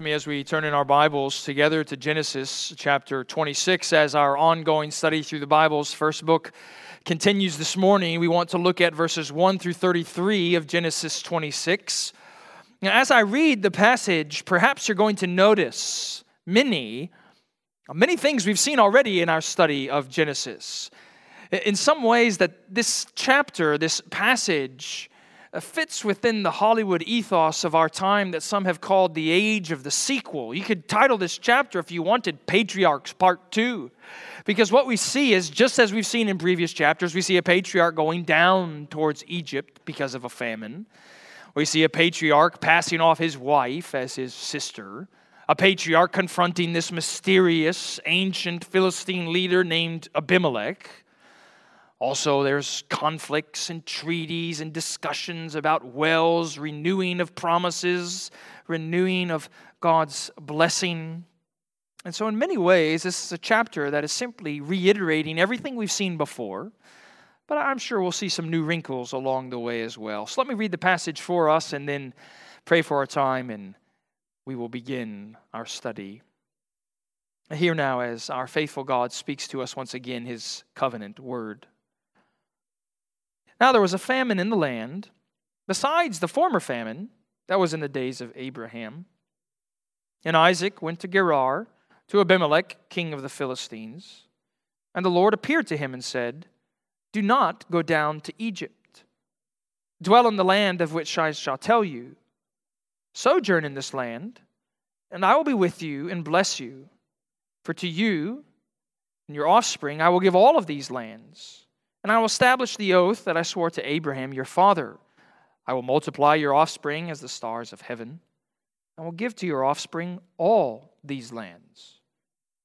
me as we turn in our Bibles together to Genesis chapter 26 as our ongoing study through the Bible's first book continues this morning. We want to look at verses 1 through 33 of Genesis 26. Now, as I read the passage, perhaps you're going to notice many, many things we've seen already in our study of Genesis. In some ways, that this chapter, this passage, Uh, fits within the Hollywood ethos of our time that some have called the age of the sequel. You could title this chapter, if you wanted, Patriarchs Part 2. Because what we see is, just as we've seen in previous chapters, we see a patriarch going down towards Egypt because of a famine. We see a patriarch passing off his wife as his sister. A patriarch confronting this mysterious ancient Philistine leader named Abimelech. Also, there's conflicts and treaties and discussions about wells, renewing of promises, renewing of God's blessing. And so, in many ways, this is a chapter that is simply reiterating everything we've seen before, but I'm sure we'll see some new wrinkles along the way as well. So, let me read the passage for us and then pray for our time, and we will begin our study. Here now, as our faithful God speaks to us once again his covenant word. Now there was a famine in the land, besides the former famine that was in the days of Abraham. And Isaac went to Gerar, to Abimelech, king of the Philistines. And the Lord appeared to him and said, Do not go down to Egypt. Dwell in the land of which I shall tell you. Sojourn in this land, and I will be with you and bless you. For to you and your offspring I will give all of these lands and I will establish the oath that I swore to Abraham your father. I will multiply your offspring as the stars of heaven, and will give to your offspring all these lands.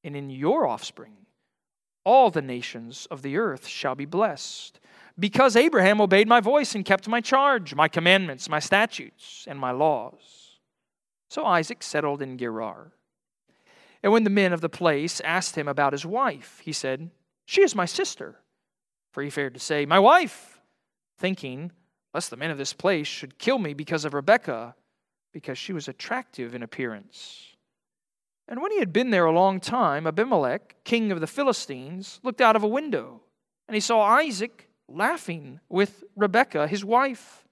And in your offspring, all the nations of the earth shall be blessed. Because Abraham obeyed my voice and kept my charge, my commandments, my statutes, and my laws. So Isaac settled in Gerar. And when the men of the place asked him about his wife, he said, She is my sister. For he feared to say, My wife, thinking, lest the men of this place should kill me because of Rebekah, because she was attractive in appearance. And when he had been there a long time, Abimelech, king of the Philistines, looked out of a window, and he saw Isaac laughing with Rebekah, his wife.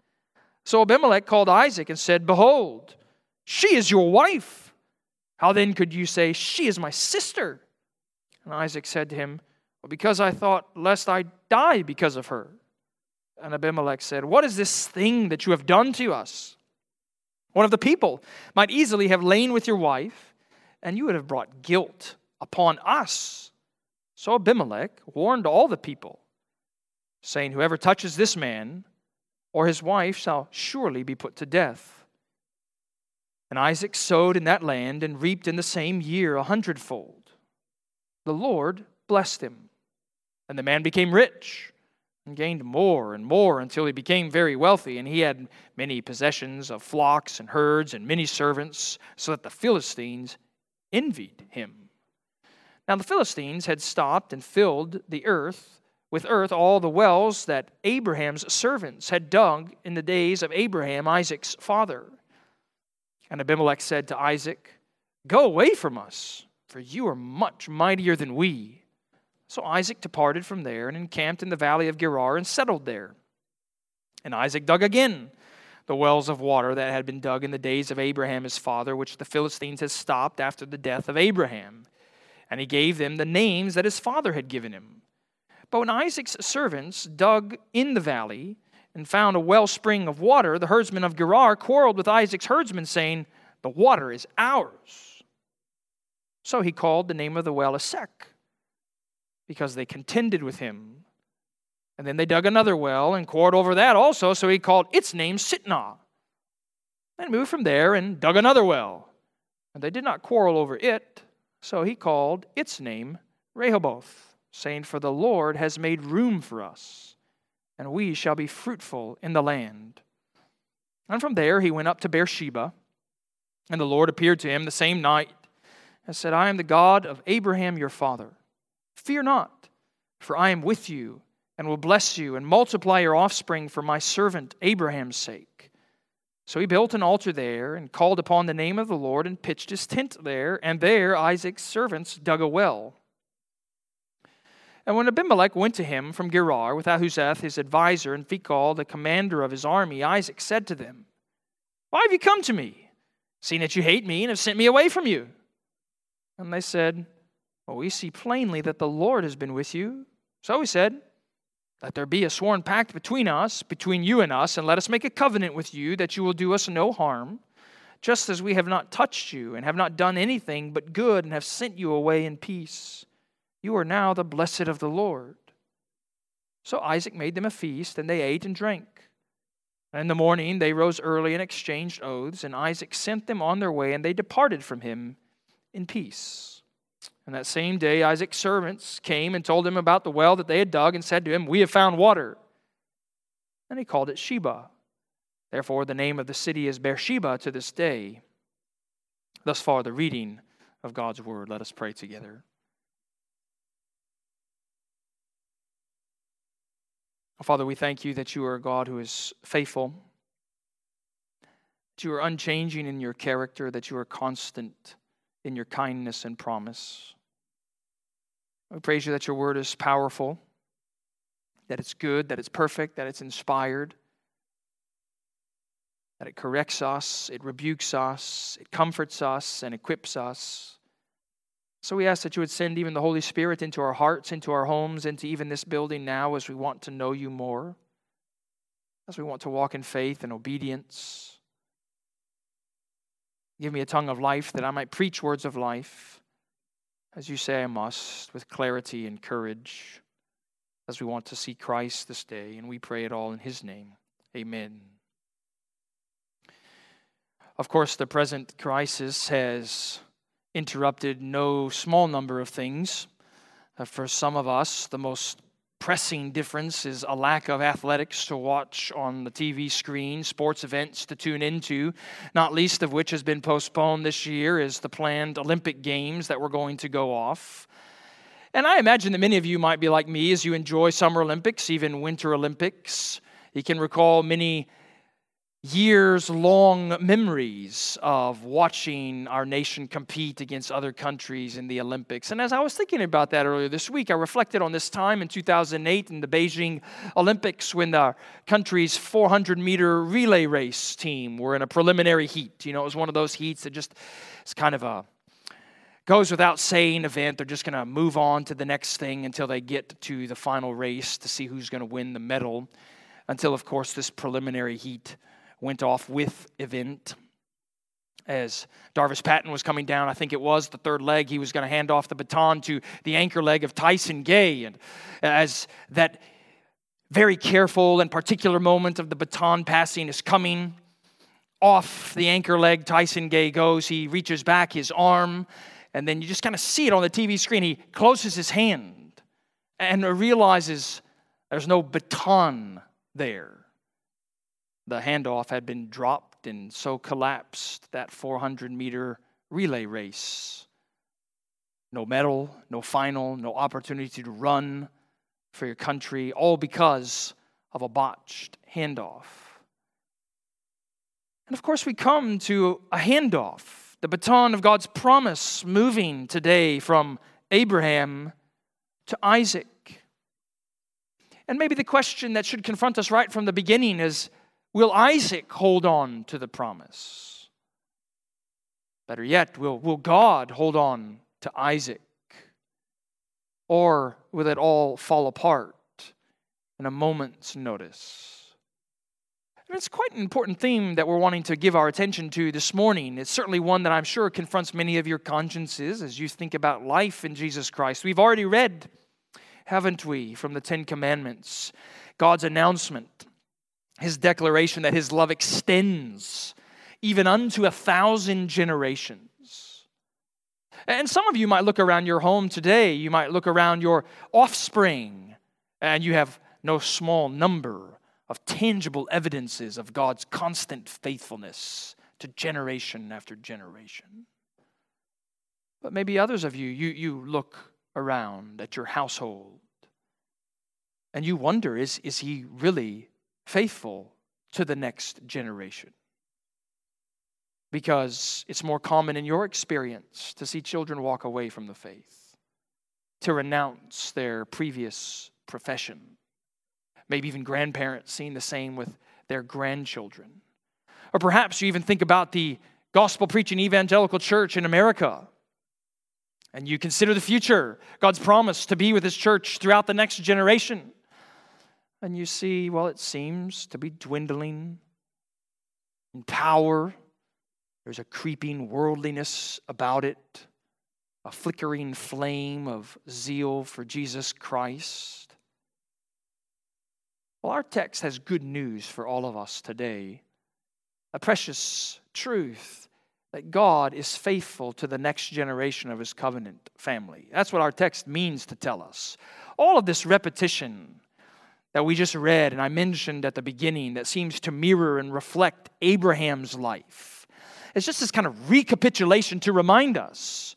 So Abimelech called Isaac and said, Behold, she is your wife. How then could you say, She is my sister? And Isaac said to him, well, because I thought, lest I die because of her. And Abimelech said, What is this thing that you have done to us? One of the people might easily have lain with your wife, and you would have brought guilt upon us. So Abimelech warned all the people, saying, Whoever touches this man or his wife shall surely be put to death. And Isaac sowed in that land and reaped in the same year a hundredfold. The Lord blessed him. And the man became rich and gained more and more until he became very wealthy, and he had many possessions of flocks and herds and many servants, so that the Philistines envied him. Now the Philistines had stopped and filled the earth with earth all the wells that Abraham's servants had dug in the days of Abraham, Isaac's father. And Abimelech said to Isaac, Go away from us, for you are much mightier than we. So Isaac departed from there and encamped in the valley of Gerar and settled there. And Isaac dug again the wells of water that had been dug in the days of Abraham his father, which the Philistines had stopped after the death of Abraham. And he gave them the names that his father had given him. But when Isaac's servants dug in the valley and found a wellspring of water, the herdsmen of Gerar quarreled with Isaac's herdsmen, saying, The water is ours. So he called the name of the well Esek because they contended with him. And then they dug another well and quarreled over that also, so he called its name Sitnah. And moved from there and dug another well. And they did not quarrel over it, so he called its name Rehoboth, saying, For the Lord has made room for us, and we shall be fruitful in the land. And from there he went up to Beersheba, and the Lord appeared to him the same night and said, I am the God of Abraham your father. Fear not, for I am with you and will bless you and multiply your offspring for my servant Abraham's sake. So he built an altar there and called upon the name of the Lord and pitched his tent there, and there Isaac's servants dug a well. And when Abimelech went to him from Gerar with Ahuzzath his adviser and Phicol the commander of his army, Isaac said to them, Why have you come to me, seeing that you hate me and have sent me away from you? And they said, Well, we see plainly that the Lord has been with you. So he said, Let there be a sworn pact between us, between you and us, and let us make a covenant with you that you will do us no harm, just as we have not touched you and have not done anything but good and have sent you away in peace. You are now the blessed of the Lord. So Isaac made them a feast, and they ate and drank. In the morning they rose early and exchanged oaths, and Isaac sent them on their way, and they departed from him in peace. And that same day Isaac's servants came and told him about the well that they had dug, and said to him, We have found water. And he called it Shibah. Therefore, the name of the city is Beersheba to this day. Thus far, the reading of God's word. Let us pray together. Father, we thank you that you are a God who is faithful, that you are unchanging in your character, that you are constant in your kindness and promise. We praise you that your word is powerful, that it's good, that it's perfect, that it's inspired, that it corrects us, it rebukes us, it comforts us, and equips us. So we ask that you would send even the Holy Spirit into our hearts, into our homes, into even this building now as we want to know you more, as we want to walk in faith and obedience. Give me a tongue of life that I might preach words of life, as you say I must, with clarity and courage, as we want to see Christ this day. And we pray it all in his name. Amen. Of course, the present crisis has interrupted no small number of things. Uh, for some of us, the most pressing difference is a lack of athletics to watch on the TV screen, sports events to tune into, not least of which has been postponed this year is the planned Olympic Games that were going to go off. And I imagine that many of you might be like me as you enjoy Summer Olympics, even Winter Olympics. You can recall many years long memories of watching our nation compete against other countries in the Olympics. And as I was thinking about that earlier this week, I reflected on this time in 2008 in the Beijing Olympics when the country's 400 meter relay race team were in a preliminary heat. You know, it was one of those heats that just is kind of a goes without saying event. They're just going to move on to the next thing until they get to the final race to see who's going to win the medal. Until, of course, this preliminary heat went off with event. As Darvis Patton was coming down, I think it was the third leg, he was going to hand off the baton to the anchor leg of Tyson Gay. And as that very careful and particular moment of the baton passing is coming, off the anchor leg, Tyson Gay goes. He reaches back his arm, and then you just kind of see it on the TV screen. He closes his hand and realizes there's no baton there the handoff had been dropped and so collapsed that 400 meter relay race. No medal, no final, no opportunity to run for your country, all because of a botched handoff. And of course, we come to a handoff, the baton of God's promise moving today from Abraham to Isaac. And maybe the question that should confront us right from the beginning is Will Isaac hold on to the promise? Better yet, will, will God hold on to Isaac? Or will it all fall apart in a moment's notice? And it's quite an important theme that we're wanting to give our attention to this morning. It's certainly one that I'm sure confronts many of your consciences as you think about life in Jesus Christ. We've already read, haven't we, from the Ten Commandments, God's announcement his declaration that his love extends even unto a thousand generations. And some of you might look around your home today, you might look around your offspring, and you have no small number of tangible evidences of God's constant faithfulness to generation after generation. But maybe others of you, you, you look around at your household and you wonder is, is he really faithful to the next generation? because it's more common in your experience to see children walk away from the faith, to renounce their previous profession. Maybe even grandparents seeing the same with their grandchildren. Or perhaps you even think about the gospel preaching evangelical church in America. And you consider the future, God's promise to be with His church throughout the next generation. And you see, well, it seems to be dwindling in power. There's a creeping worldliness about it, a flickering flame of zeal for Jesus Christ. Well, our text has good news for all of us today a precious truth that God is faithful to the next generation of his covenant family. That's what our text means to tell us. All of this repetition that we just read and I mentioned at the beginning that seems to mirror and reflect Abraham's life. It's just this kind of recapitulation to remind us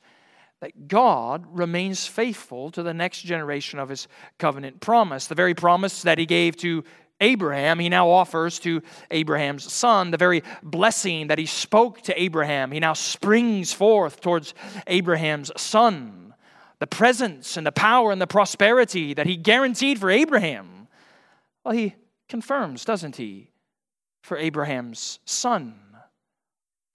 that God remains faithful to the next generation of his covenant promise, the very promise that he gave to Abraham, he now offers to Abraham's son the very blessing that he spoke to Abraham. He now springs forth towards Abraham's son. The presence and the power and the prosperity that he guaranteed for Abraham well, he confirms, doesn't he, for Abraham's son.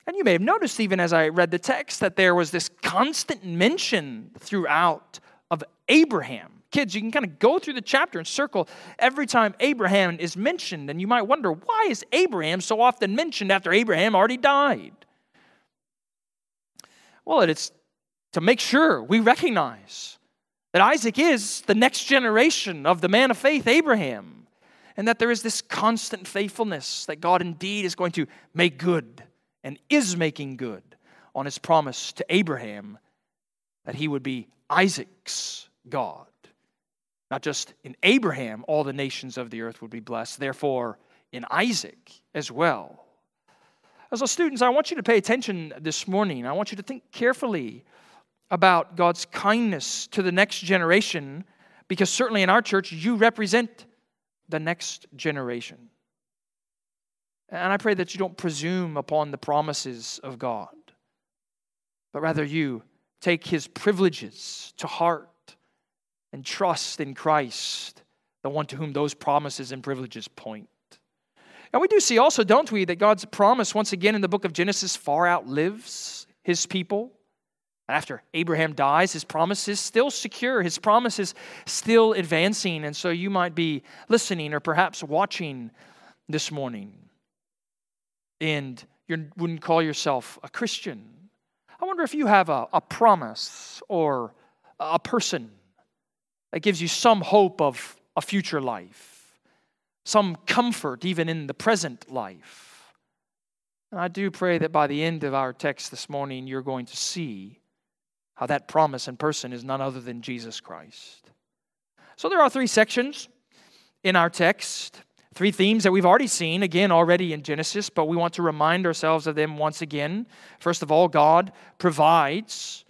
And you may have noticed, even as I read the text, that there was this constant mention throughout of Abraham. Kids, you can kind of go through the chapter and circle every time Abraham is mentioned, and you might wonder why is Abraham so often mentioned after Abraham already died? Well, it's to make sure we recognize that Isaac is the next generation of the man of faith, Abraham and that there is this constant faithfulness that God indeed is going to make good and is making good on his promise to Abraham that he would be Isaac's God. Not just in Abraham, all the nations of the earth would be blessed, therefore, in Isaac as well. As a students, I want you to pay attention this morning. I want you to think carefully about God's kindness to the next generation, because certainly in our church, you represent the next generation. And I pray that you don't presume upon the promises of God, but rather you take his privileges to heart and trust in Christ, the one to whom those promises and privileges point. And we do see also, don't we, that God's promise, once again in the book of Genesis, far outlives his people. After Abraham dies, his promise is still secure. His promise is still advancing. And so you might be listening or perhaps watching this morning and you wouldn't call yourself a Christian. I wonder if you have a, a promise or a person that gives you some hope of a future life, some comfort even in the present life. And I do pray that by the end of our text this morning, you're going to see how that promise and person is none other than Jesus Christ. So there are three sections in our text, three themes that we've already seen, again, already in Genesis, but we want to remind ourselves of them once again. First of all, God provides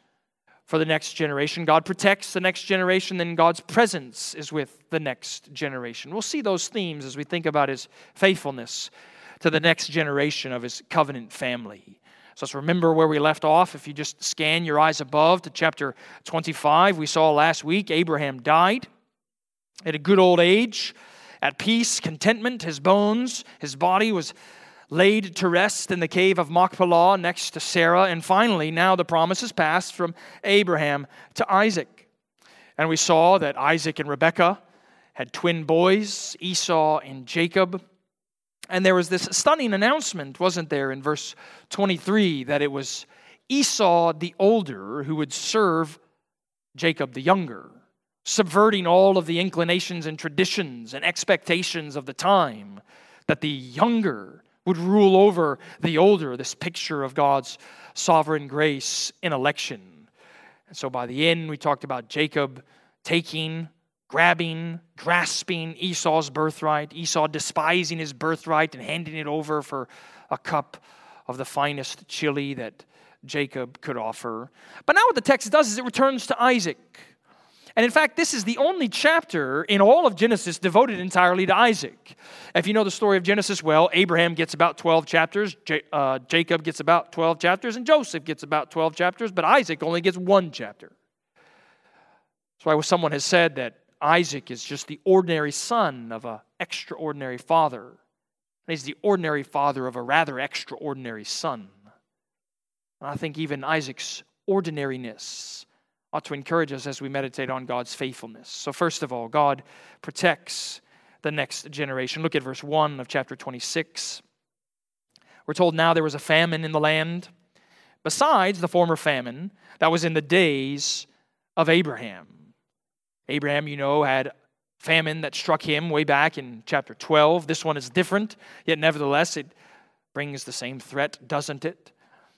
for the next generation. God protects the next generation, then God's presence is with the next generation. We'll see those themes as we think about his faithfulness to the next generation of his covenant family. So let's remember where we left off. If you just scan your eyes above to chapter 25, we saw last week Abraham died at a good old age, at peace, contentment. His bones, his body was laid to rest in the cave of Machpelah next to Sarah. And finally, now the promise is passed from Abraham to Isaac. And we saw that Isaac and Rebekah had twin boys, Esau and Jacob. And there was this stunning announcement, wasn't there, in verse 23, that it was Esau the older who would serve Jacob the younger, subverting all of the inclinations and traditions and expectations of the time, that the younger would rule over the older, this picture of God's sovereign grace in election. And so by the end, we talked about Jacob taking grabbing, grasping Esau's birthright, Esau despising his birthright and handing it over for a cup of the finest chili that Jacob could offer. But now what the text does is it returns to Isaac. And in fact, this is the only chapter in all of Genesis devoted entirely to Isaac. If you know the story of Genesis well, Abraham gets about 12 chapters, J- uh, Jacob gets about 12 chapters, and Joseph gets about 12 chapters, but Isaac only gets one chapter. That's why someone has said that Isaac is just the ordinary son of an extraordinary father. And he's the ordinary father of a rather extraordinary son. And I think even Isaac's ordinariness ought to encourage us as we meditate on God's faithfulness. So, first of all, God protects the next generation. Look at verse 1 of chapter 26. We're told now there was a famine in the land, besides the former famine that was in the days of Abraham. Abraham, you know, had famine that struck him way back in chapter 12. This one is different, yet nevertheless, it brings the same threat, doesn't it?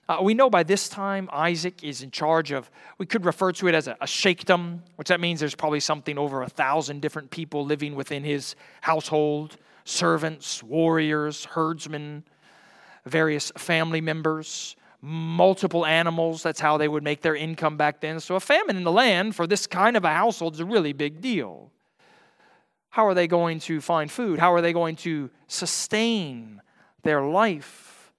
Uh, we know by this time Isaac is in charge of, we could refer to it as a, a which that means there's probably something over a thousand different people living within his household servants, warriors, herdsmen, various family members, multiple animals. That's how they would make their income back then. So a famine in the land for this kind of a household is a really big deal. How are they going to find food? How are they going to sustain their life?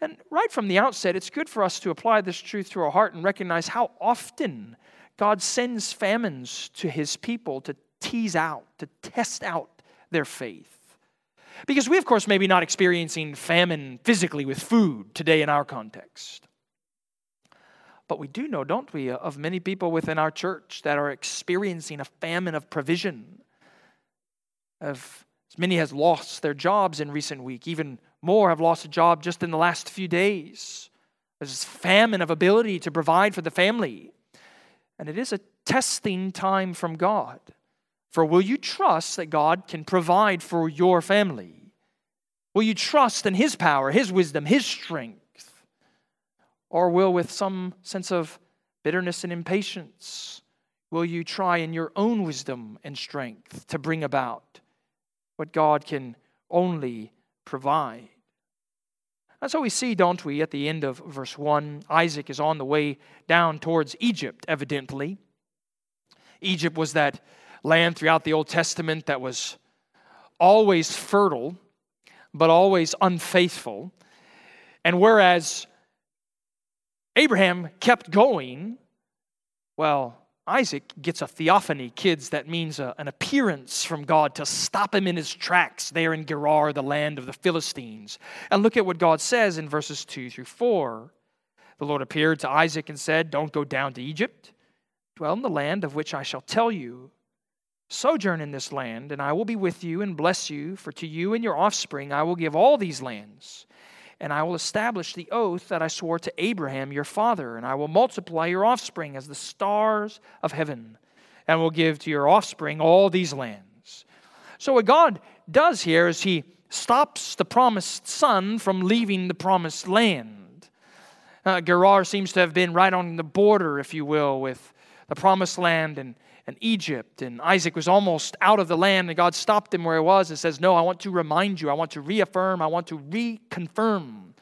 And right from the outset, it's good for us to apply this truth to our heart and recognize how often God sends famines to his people to tease out, to test out their faith. Because we, of course, may be not experiencing famine physically with food today in our context. But we do know, don't we, of many people within our church that are experiencing a famine of provision. Of many has lost their jobs in recent week, even more have lost a job just in the last few days. There's this famine of ability to provide for the family. And it is a testing time from God. For will you trust that God can provide for your family? Will you trust in His power, His wisdom, His strength? Or will, with some sense of bitterness and impatience, will you try in your own wisdom and strength to bring about what God can only provide. That's what we see, don't we, at the end of verse 1. Isaac is on the way down towards Egypt, evidently. Egypt was that land throughout the Old Testament that was always fertile, but always unfaithful. And whereas Abraham kept going, well, Isaac gets a theophany, kids, that means a, an appearance from God to stop him in his tracks there in Gerar, the land of the Philistines. And look at what God says in verses 2 through 4. The Lord appeared to Isaac and said, Don't go down to Egypt. Dwell in the land of which I shall tell you. Sojourn in this land, and I will be with you and bless you, for to you and your offspring I will give all these lands and I will establish the oath that I swore to Abraham your father, and I will multiply your offspring as the stars of heaven, and will give to your offspring all these lands. So, what God does here is He stops the promised son from leaving the promised land. Uh, Gerar seems to have been right on the border, if you will, with the promised land and and Egypt. And Isaac was almost out of the land, and God stopped him where he was and says, No, I want to remind you, I want to reaffirm, I want to reconfirm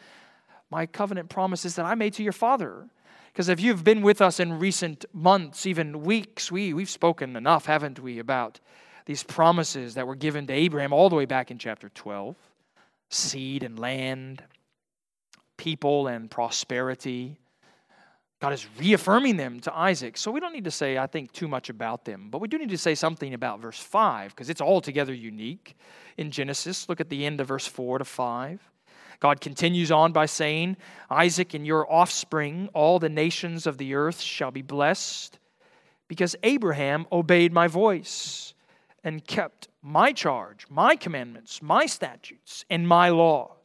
my covenant promises that I made to your father. Because if you've been with us in recent months, even weeks, we, we've spoken enough, haven't we, about these promises that were given to Abraham all the way back in chapter 12 seed and land, people and prosperity. God is reaffirming them to Isaac. So we don't need to say, I think, too much about them. But we do need to say something about verse 5 because it's altogether unique in Genesis. Look at the end of verse 4 to 5. God continues on by saying, Isaac and your offspring, all the nations of the earth shall be blessed because Abraham obeyed my voice and kept my charge, my commandments, my statutes, and my laws.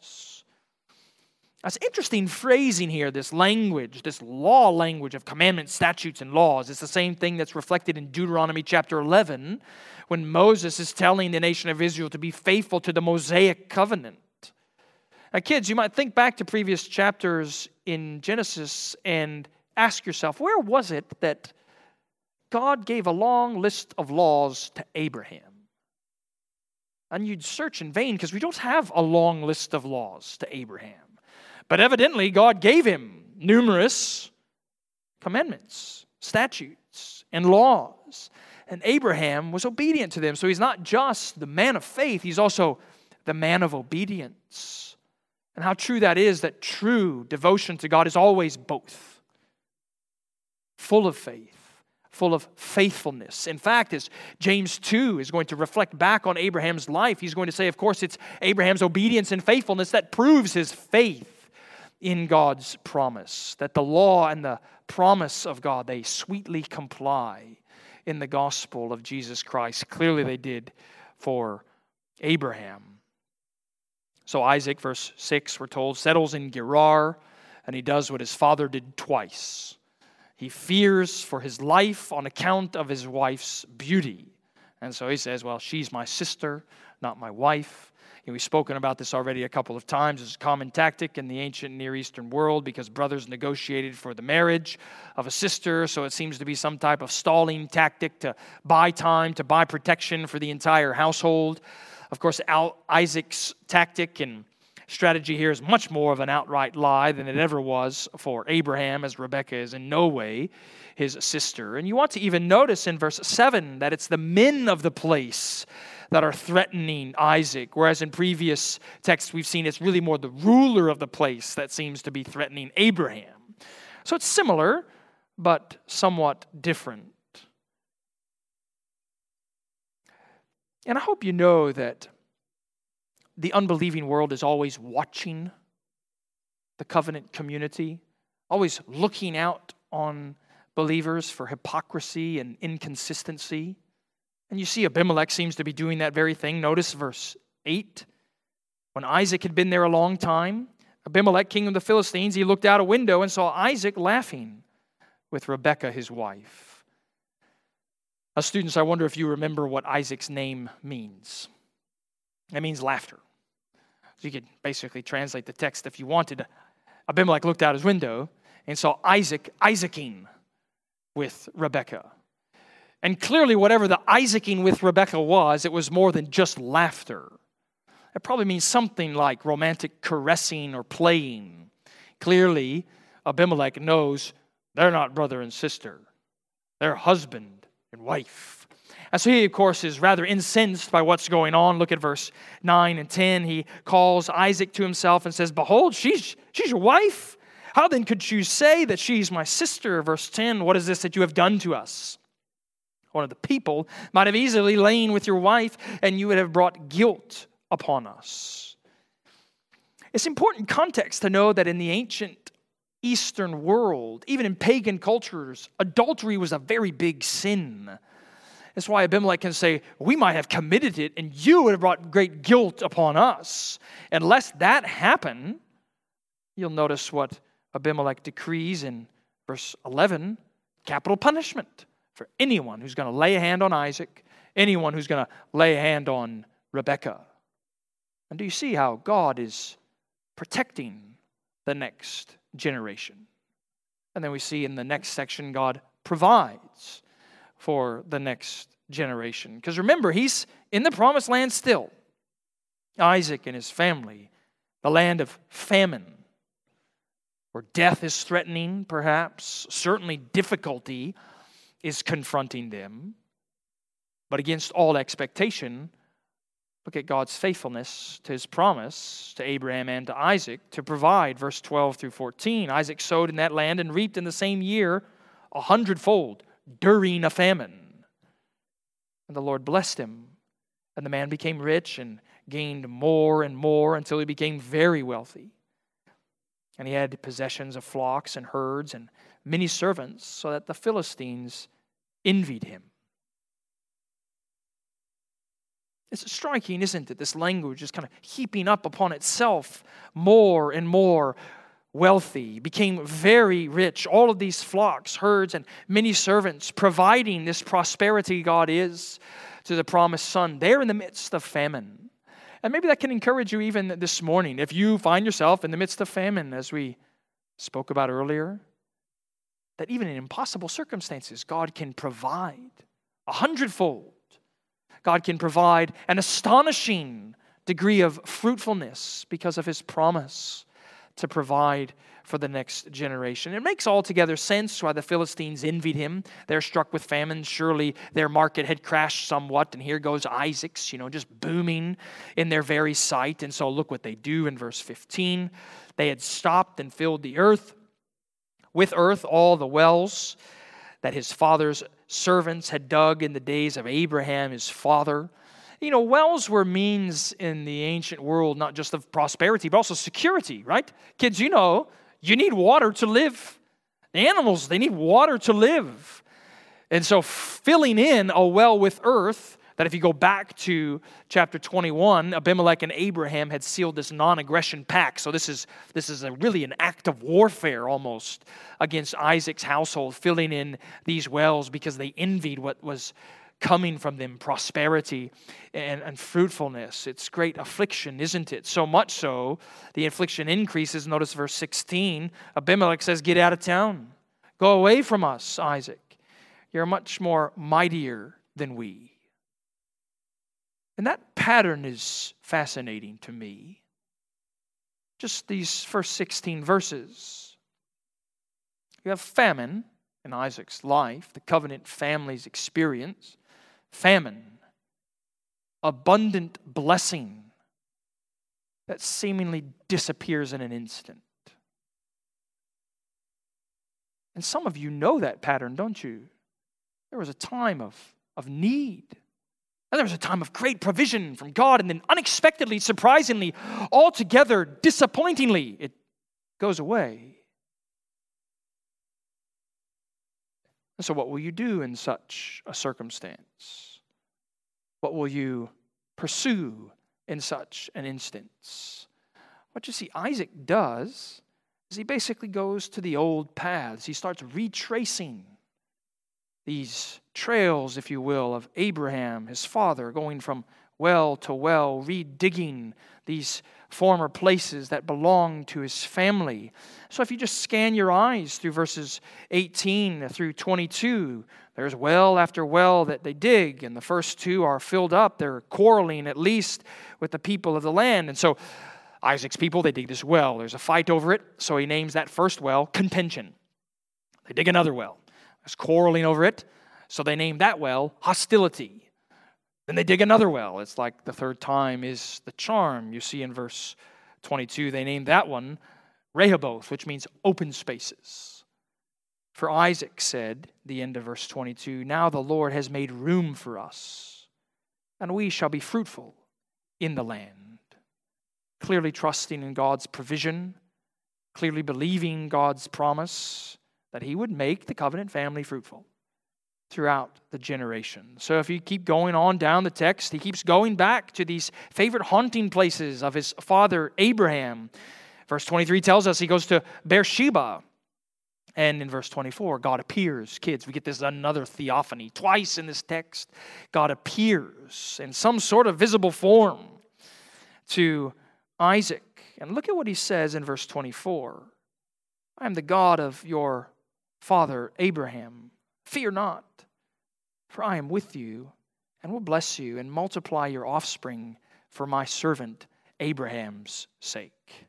That's interesting phrasing here, this language, this law language of commandments, statutes, and laws. It's the same thing that's reflected in Deuteronomy chapter 11 when Moses is telling the nation of Israel to be faithful to the Mosaic covenant. Now, kids, you might think back to previous chapters in Genesis and ask yourself, where was it that God gave a long list of laws to Abraham? And you'd search in vain because we don't have a long list of laws to Abraham. But evidently, God gave him numerous commandments, statutes, and laws. And Abraham was obedient to them. So he's not just the man of faith, he's also the man of obedience. And how true that is that true devotion to God is always both full of faith, full of faithfulness. In fact, as James 2 is going to reflect back on Abraham's life, he's going to say, of course, it's Abraham's obedience and faithfulness that proves his faith in God's promise, that the law and the promise of God, they sweetly comply in the gospel of Jesus Christ. Clearly, they did for Abraham. So Isaac, verse 6, we're told, settles in Gerar, and he does what his father did twice. He fears for his life on account of his wife's beauty. And so he says, Well, she's my sister, not my wife. We've spoken about this already a couple of times. It's a common tactic in the ancient Near Eastern world because brothers negotiated for the marriage of a sister. So it seems to be some type of stalling tactic to buy time, to buy protection for the entire household. Of course, Isaac's tactic and strategy here is much more of an outright lie than it ever was for Abraham, as Rebekah is in no way his sister. And you want to even notice in verse 7 that it's the men of the place that are threatening Isaac, whereas in previous texts we've seen it's really more the ruler of the place that seems to be threatening Abraham. So it's similar, but somewhat different. And I hope you know that the unbelieving world is always watching the covenant community, always looking out on believers for hypocrisy and inconsistency. And you see, Abimelech seems to be doing that very thing. Notice verse 8. When Isaac had been there a long time, Abimelech, king of the Philistines, he looked out a window and saw Isaac laughing with Rebekah, his wife. Now, students, I wonder if you remember what Isaac's name means. It means laughter. So you could basically translate the text if you wanted. Abimelech looked out his window and saw Isaac Isaacing with Rebekah. And clearly, whatever the Isaacing with Rebekah was, it was more than just laughter. It probably means something like romantic caressing or playing. Clearly, Abimelech knows they're not brother and sister, they're husband and wife. And so he, of course, is rather incensed by what's going on. Look at verse 9 and 10. He calls Isaac to himself and says, Behold, she's, she's your wife. How then could you say that she's my sister? Verse 10 What is this that you have done to us? One of the people, might have easily lain with your wife and you would have brought guilt upon us. It's important context to know that in the ancient Eastern world, even in pagan cultures, adultery was a very big sin. That's why Abimelech can say, We might have committed it and you would have brought great guilt upon us. Unless that happen, you'll notice what Abimelech decrees in verse 11 capital punishment for anyone who's going to lay a hand on Isaac, anyone who's going to lay a hand on Rebekah. And do you see how God is protecting the next generation? And then we see in the next section, God provides for the next generation. Because remember, he's in the promised land still. Isaac and his family, the land of famine, where death is threatening, perhaps, certainly difficulty is confronting them. But against all expectation, look at God's faithfulness to his promise to Abraham and to Isaac to provide. Verse 12 through 14 Isaac sowed in that land and reaped in the same year a hundredfold during a famine. And the Lord blessed him. And the man became rich and gained more and more until he became very wealthy. And he had possessions of flocks and herds and many servants, so that the Philistines envied him. It's striking, isn't it? This language is kind of heaping up upon itself more and more wealthy, became very rich. All of these flocks, herds, and many servants providing this prosperity God is to the promised son. They're in the midst of famine. And maybe that can encourage you even this morning. If you find yourself in the midst of famine, as we spoke about earlier, that even in impossible circumstances, God can provide a hundredfold. God can provide an astonishing degree of fruitfulness because of his promise to provide for the next generation. It makes altogether sense why the Philistines envied him. They're struck with famine. Surely their market had crashed somewhat, and here goes Isaac's, you know, just booming in their very sight. And so look what they do in verse 15. They had stopped and filled the earth with earth all the wells that his father's servants had dug in the days of Abraham, his father. You know, wells were means in the ancient world not just of prosperity, but also security, right? Kids, you know, you need water to live. The animals, they need water to live. And so filling in a well with earth, that if you go back to chapter 21, Abimelech and Abraham had sealed this non-aggression pact. So this is this is a really an act of warfare almost against Isaac's household, filling in these wells because they envied what was coming from them prosperity and, and fruitfulness. It's great affliction, isn't it? So much so, the affliction increases. Notice verse 16 Abimelech says, Get out of town. Go away from us, Isaac. You're much more mightier than we. And that pattern is fascinating to me. Just these first 16 verses. You have famine in Isaac's life, the covenant family's experience famine, abundant blessing that seemingly disappears in an instant. And some of you know that pattern, don't you? There was a time of, of need. And there was a time of great provision from God, and then unexpectedly, surprisingly, altogether disappointingly, it goes away. And so, what will you do in such a circumstance? What will you pursue in such an instance? What you see Isaac does is he basically goes to the old paths. He starts retracing these trails, if you will, of Abraham, his father, going from well to well, redigging these former places that belonged to his family. So if you just scan your eyes through verses 18 through 22, there's well after well that they dig, and the first two are filled up. They're quarreling at least with the people of the land. And so Isaac's people, they dig this well. There's a fight over it, so he names that first well contention. They dig another well. There's quarreling over it, so they name that well hostility. Then they dig another well. It's like the third time is the charm you see in verse 22. They name that one Rehoboth, which means open spaces. For Isaac said, the end of verse 22, Now the Lord has made room for us, and we shall be fruitful in the land. Clearly trusting in God's provision, clearly believing God's promise that He would make the covenant family fruitful throughout the generation. So if you keep going on down the text, he keeps going back to these favorite haunting places of his father Abraham. Verse 23 tells us he goes to Beersheba. And in verse 24, God appears. Kids, we get this another theophany. Twice in this text, God appears in some sort of visible form to Isaac. And look at what he says in verse 24 I am the God of your father Abraham. Fear not, for I am with you and will bless you and multiply your offspring for my servant Abraham's sake.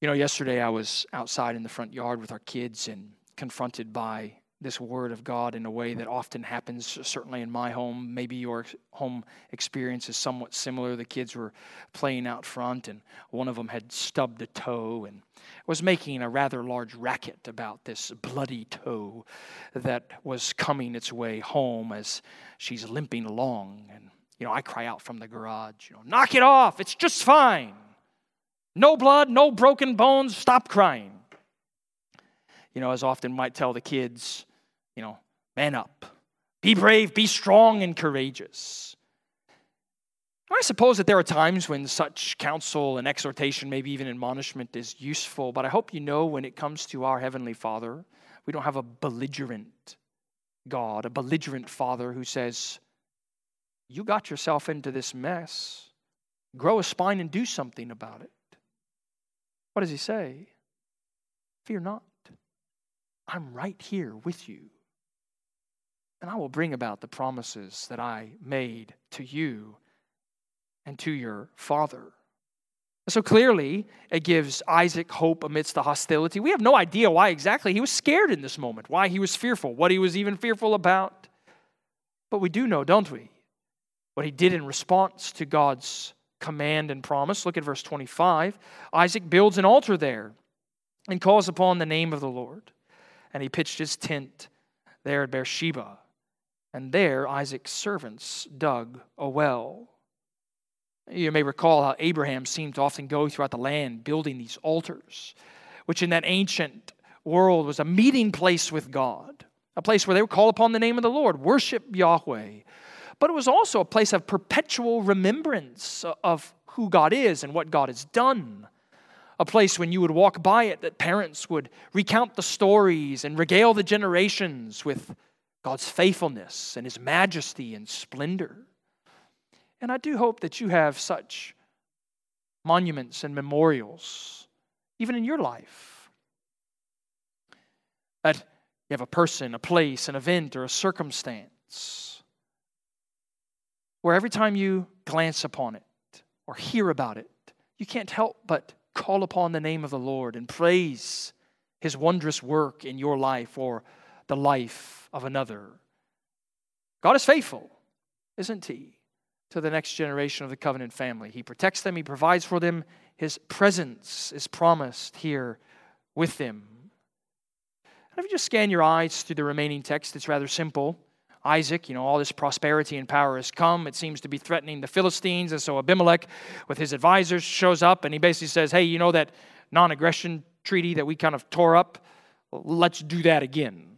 You know, yesterday I was outside in the front yard with our kids and confronted by this word of God in a way that often happens, certainly in my home. Maybe your home experience is somewhat similar. The kids were playing out front, and one of them had stubbed a toe and was making a rather large racket about this bloody toe that was coming its way home as she's limping along. And, you know, I cry out from the garage, you know, knock it off, it's just fine. No blood, no broken bones, stop crying. You know, as often might tell the kids, you know, man up. Be brave, be strong and courageous. I suppose that there are times when such counsel and exhortation, maybe even admonishment, is useful, but I hope you know when it comes to our Heavenly Father, we don't have a belligerent God, a belligerent Father who says, You got yourself into this mess. Grow a spine and do something about it. What does He say? Fear not. I'm right here with you and I will bring about the promises that I made to you and to your father. So clearly, it gives Isaac hope amidst the hostility. We have no idea why exactly he was scared in this moment, why he was fearful, what he was even fearful about. But we do know, don't we? What he did in response to God's command and promise. Look at verse 25. Isaac builds an altar there and calls upon the name of the Lord. And he pitched his tent there at Beersheba. And there Isaac's servants dug a well. You may recall how Abraham seemed to often go throughout the land building these altars, which in that ancient world was a meeting place with God, a place where they would call upon the name of the Lord, worship Yahweh. But it was also a place of perpetual remembrance of who God is and what God has done. A place when you would walk by it that parents would recount the stories and regale the generations with God's faithfulness and His majesty and splendor. And I do hope that you have such monuments and memorials, even in your life. That you have a person, a place, an event, or a circumstance where every time you glance upon it or hear about it, you can't help but call upon the name of the Lord and praise his wondrous work in your life or the life of another. God is faithful, isn't he? to the next generation of the covenant family. He protects them, He provides for them. His presence is promised here with them. And if you just scan your eyes through the remaining text, it's rather simple. Isaac, you know, all this prosperity and power has come. It seems to be threatening the Philistines. And so Abimelech, with his advisors, shows up and he basically says, Hey, you know that non aggression treaty that we kind of tore up? let's do that again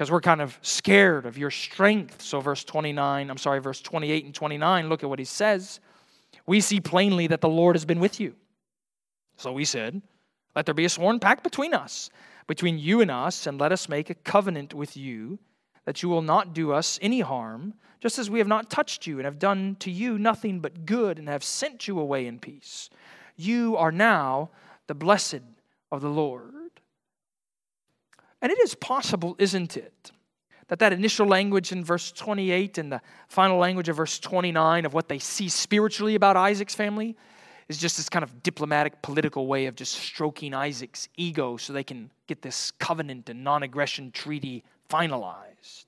because we're kind of scared of your strength. So, verse 29, I'm sorry, verse 28 and 29, look at what he says. We see plainly that the Lord has been with you. So we said, Let there be a sworn pact between us, between you and us, and let us make a covenant with you that you will not do us any harm, just as we have not touched you and have done to you nothing but good and have sent you away in peace. You are now the blessed of the Lord. And it is possible, isn't it, that that initial language in verse 28 and the final language of verse 29 of what they see spiritually about Isaac's family is just this kind of diplomatic, political way of just stroking Isaac's ego so they can get this covenant and non aggression treaty finalized.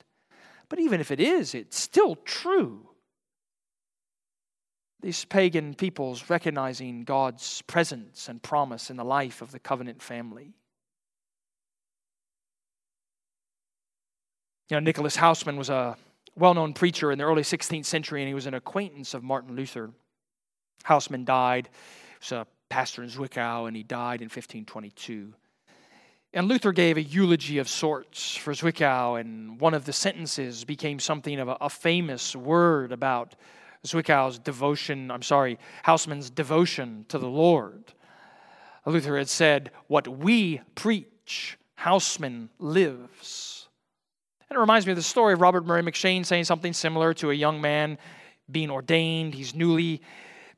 But even if it is, it's still true. These pagan peoples recognizing God's presence and promise in the life of the covenant family. You know, Nicholas Hausmann was a well known preacher in the early 16th century, and he was an acquaintance of Martin Luther. Hausmann died, he was a pastor in Zwickau, and he died in 1522. And Luther gave a eulogy of sorts for Zwickau, and one of the sentences became something of a, a famous word about Zwickau's devotion, I'm sorry, Hausmann's devotion to the Lord. Luther had said, What we preach, Hausmann lives. And it reminds me of the story of Robert Murray M'Cheyne saying something similar to a young man being ordained. He's newly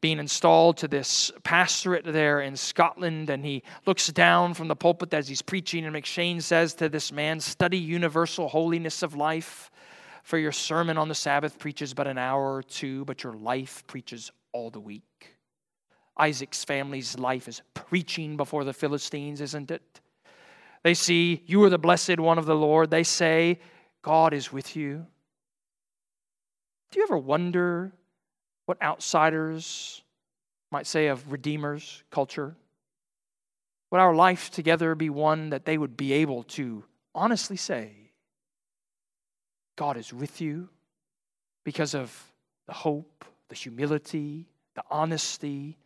being installed to this pastorate there in Scotland, and he looks down from the pulpit as he's preaching. And M'Cheyne says to this man, Study universal holiness of life, for your sermon on the Sabbath preaches but an hour or two, but your life preaches all the week. Isaac's family's life is preaching before the Philistines, isn't it? They see, You are the blessed one of the Lord. They say, God is with you. Do you ever wonder what outsiders might say of Redeemer's culture? Would our life together be one that they would be able to honestly say, God is with you because of the hope, the humility, the honesty,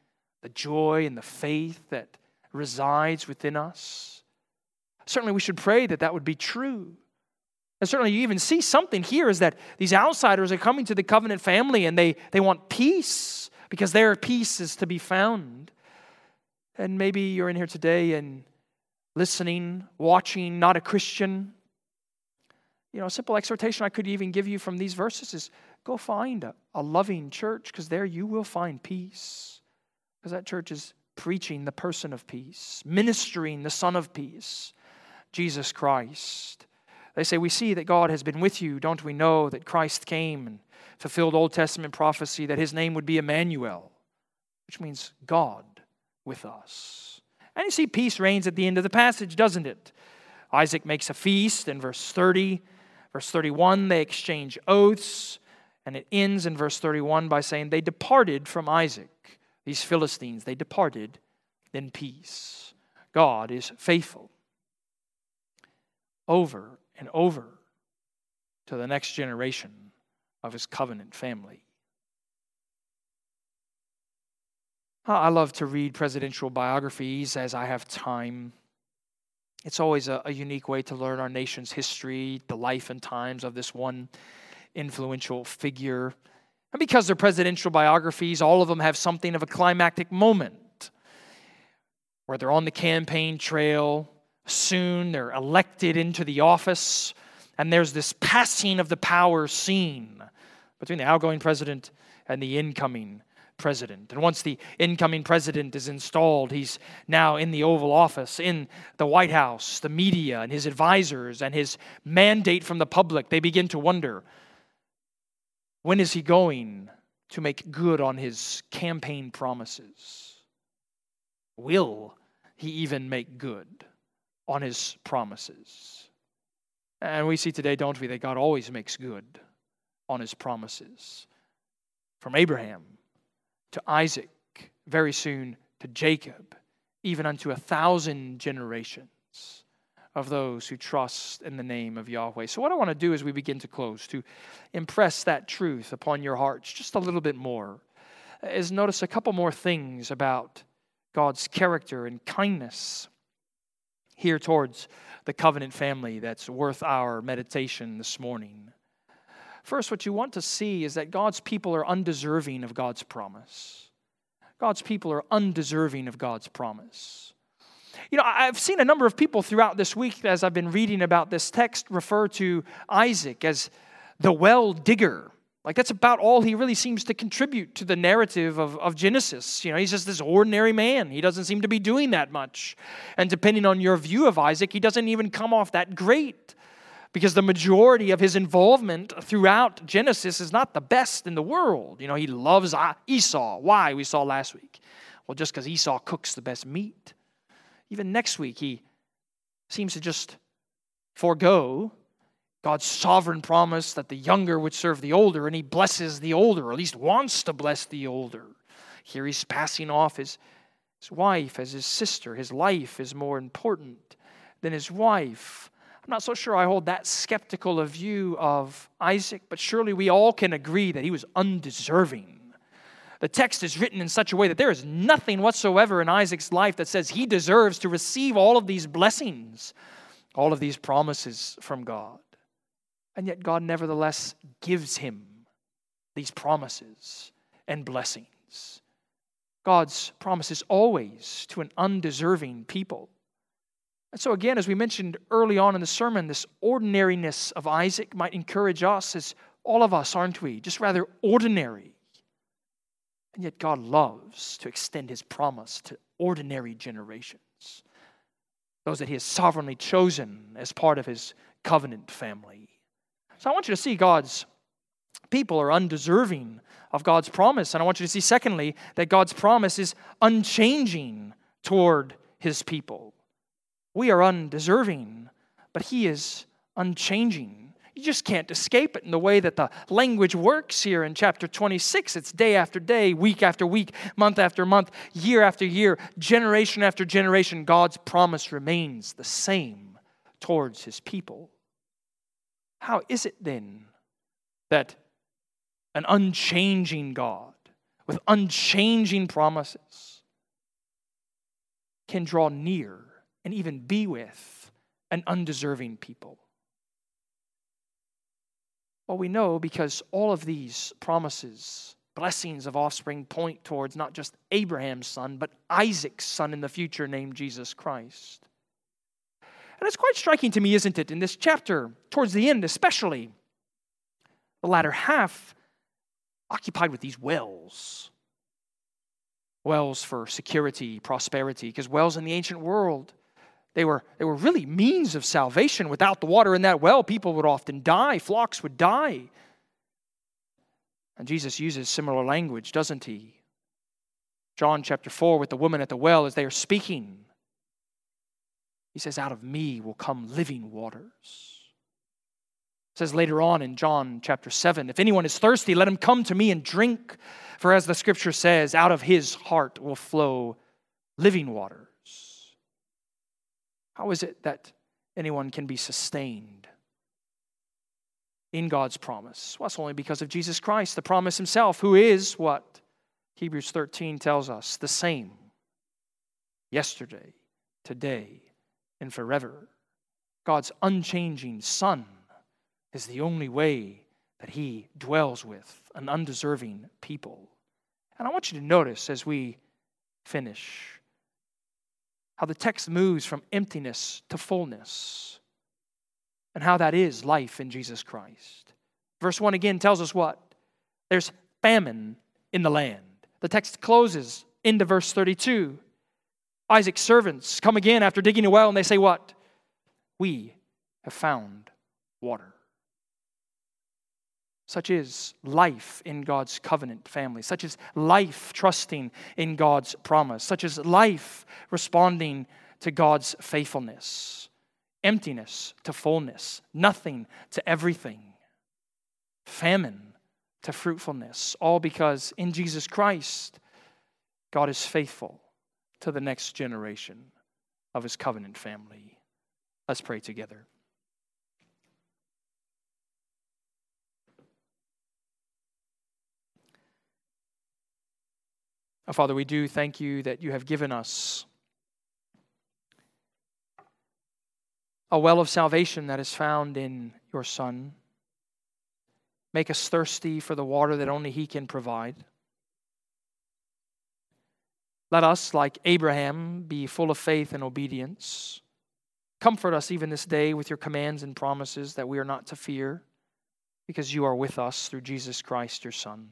the joy, and the faith that resides within us? Certainly, we should pray that that would be true. And certainly you even see something here is that these outsiders are coming to the covenant family and they, they want peace because their peace is to be found. And maybe you're in here today and listening, watching, not a Christian. You know, a simple exhortation I could even give you from these verses is go find a, a loving church because there you will find peace. Because that church is preaching the person of peace, ministering the Son of peace, Jesus Christ. They say, We see that God has been with you. Don't we know that Christ came and fulfilled Old Testament prophecy that his name would be Emmanuel? which means God with us. And you see, peace reigns at the end of the passage, doesn't it? Isaac makes a feast in verse 30. Verse 31, they exchange oaths. And it ends in verse 31 by saying, They departed from Isaac, these Philistines, they departed in peace. God is faithful over and over to the next generation of his covenant family. I love to read presidential biographies as I have time. It's always a, a, unique way to learn our nation's history, the life and times of this one influential figure. And because they're presidential biographies, all of them have something of a climactic moment where they're on the campaign trail. Soon they're elected into the office, and there's this passing of the power scene between the outgoing president and the incoming president. And once the incoming president is installed, he's now in the Oval Office, in the White House, the media, and his advisors, and his mandate from the public. They begin to wonder when is he going to make good on his campaign promises? Will he even make good on his promises? And we see today, don't we, that God always makes good on his promises. From Abraham to Isaac, very soon to Jacob, even unto a thousand generations of those who trust in the name of Yahweh. So, what I want to do as we begin to close, to impress that truth upon your hearts just a little bit more, is notice a couple more things about God's character and kindness here towards the covenant family that's worth our meditation this morning. First, what you want to see is that God's people are undeserving of God's promise. God's people are undeserving of God's promise. You know, I've seen a number of people throughout this week as I've been reading about this text refer to Isaac as the well digger. Like, that's about all he really seems to contribute to the narrative of, of Genesis. You know, he's just this ordinary man. He doesn't seem to be doing that much. And depending on your view of Isaac, he doesn't even come off that great because the majority of his involvement throughout Genesis is not the best in the world. You know, he loves Esau. Why? We saw last week. Well, just because Esau cooks the best meat. Even next week, he seems to just forego God's sovereign promise that the younger would serve the older, and he blesses the older, or at least wants to bless the older. Here he's passing off his, his wife as his sister. His life is more important than his wife. I'm not so sure I hold that skeptical a view of Isaac, but surely we all can agree that he was undeserving. The text is written in such a way that there is nothing whatsoever in Isaac's life that says he deserves to receive all of these blessings, all of these promises from God. And yet, God nevertheless gives him these promises and blessings. God's promises always to an undeserving people. And so, again, as we mentioned early on in the sermon, this ordinariness of Isaac might encourage us, as all of us, aren't we? Just rather ordinary. And yet, God loves to extend his promise to ordinary generations, those that he has sovereignly chosen as part of his covenant family. So, I want you to see God's people are undeserving of God's promise. And I want you to see, secondly, that God's promise is unchanging toward his people. We are undeserving, but He is unchanging. You just can't escape it in the way that the language works here in chapter 26. It's day after day, week after week, month after month, year after year, generation after generation. God's promise remains the same towards His people. How is it then that an unchanging God with unchanging promises can draw near and even be with an undeserving people? Well, we know because all of these promises, blessings of offspring, point towards not just Abraham's son, but Isaac's son in the future, named Jesus Christ. And it's quite striking to me, isn't it, in this chapter, towards the end especially, the latter half occupied with these wells. Wells for security, prosperity, because wells in the ancient world they were, they were really means of salvation. Without the water in that well, people would often die, flocks would die. And Jesus uses similar language, doesn't he? John chapter 4 with the woman at the well as they are speaking. He says, Out of me will come living waters. It says later on in John chapter 7 If anyone is thirsty, let him come to me and drink. For as the scripture says, out of his heart will flow living waters. How is it that anyone can be sustained in God's promise? Well, it's only because of Jesus Christ, the promise himself, who is what Hebrews 13 tells us the same yesterday, today, and forever. God's unchanging Son is the only way that He dwells with an undeserving people. And I want you to notice as we finish how the text moves from emptiness to fullness and how that is life in Jesus Christ. Verse 1 again tells us what? There's famine in the land. The text closes into verse 32. Isaac's servants come again after digging a well and they say, What? We have found water. Such is life in God's covenant family. Such is life trusting in God's promise. Such is life responding to God's faithfulness. Emptiness to fullness. Nothing to everything. Famine to fruitfulness. All because in Jesus Christ, God is faithful to the next generation of his covenant family. Let's pray together. Father, we do thank you that you have given us a well of salvation that is found in your Son. Make us thirsty for the water that only He can provide. Let us, like Abraham, be full of faith and obedience. Comfort us even this day with your commands and promises that we are not to fear, because you are with us through Jesus Christ, your Son.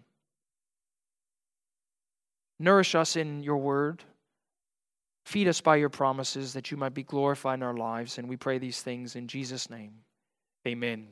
Nourish us in your word. Feed us by your promises that you might be glorified in our lives. And we pray these things in Jesus' name. Amen.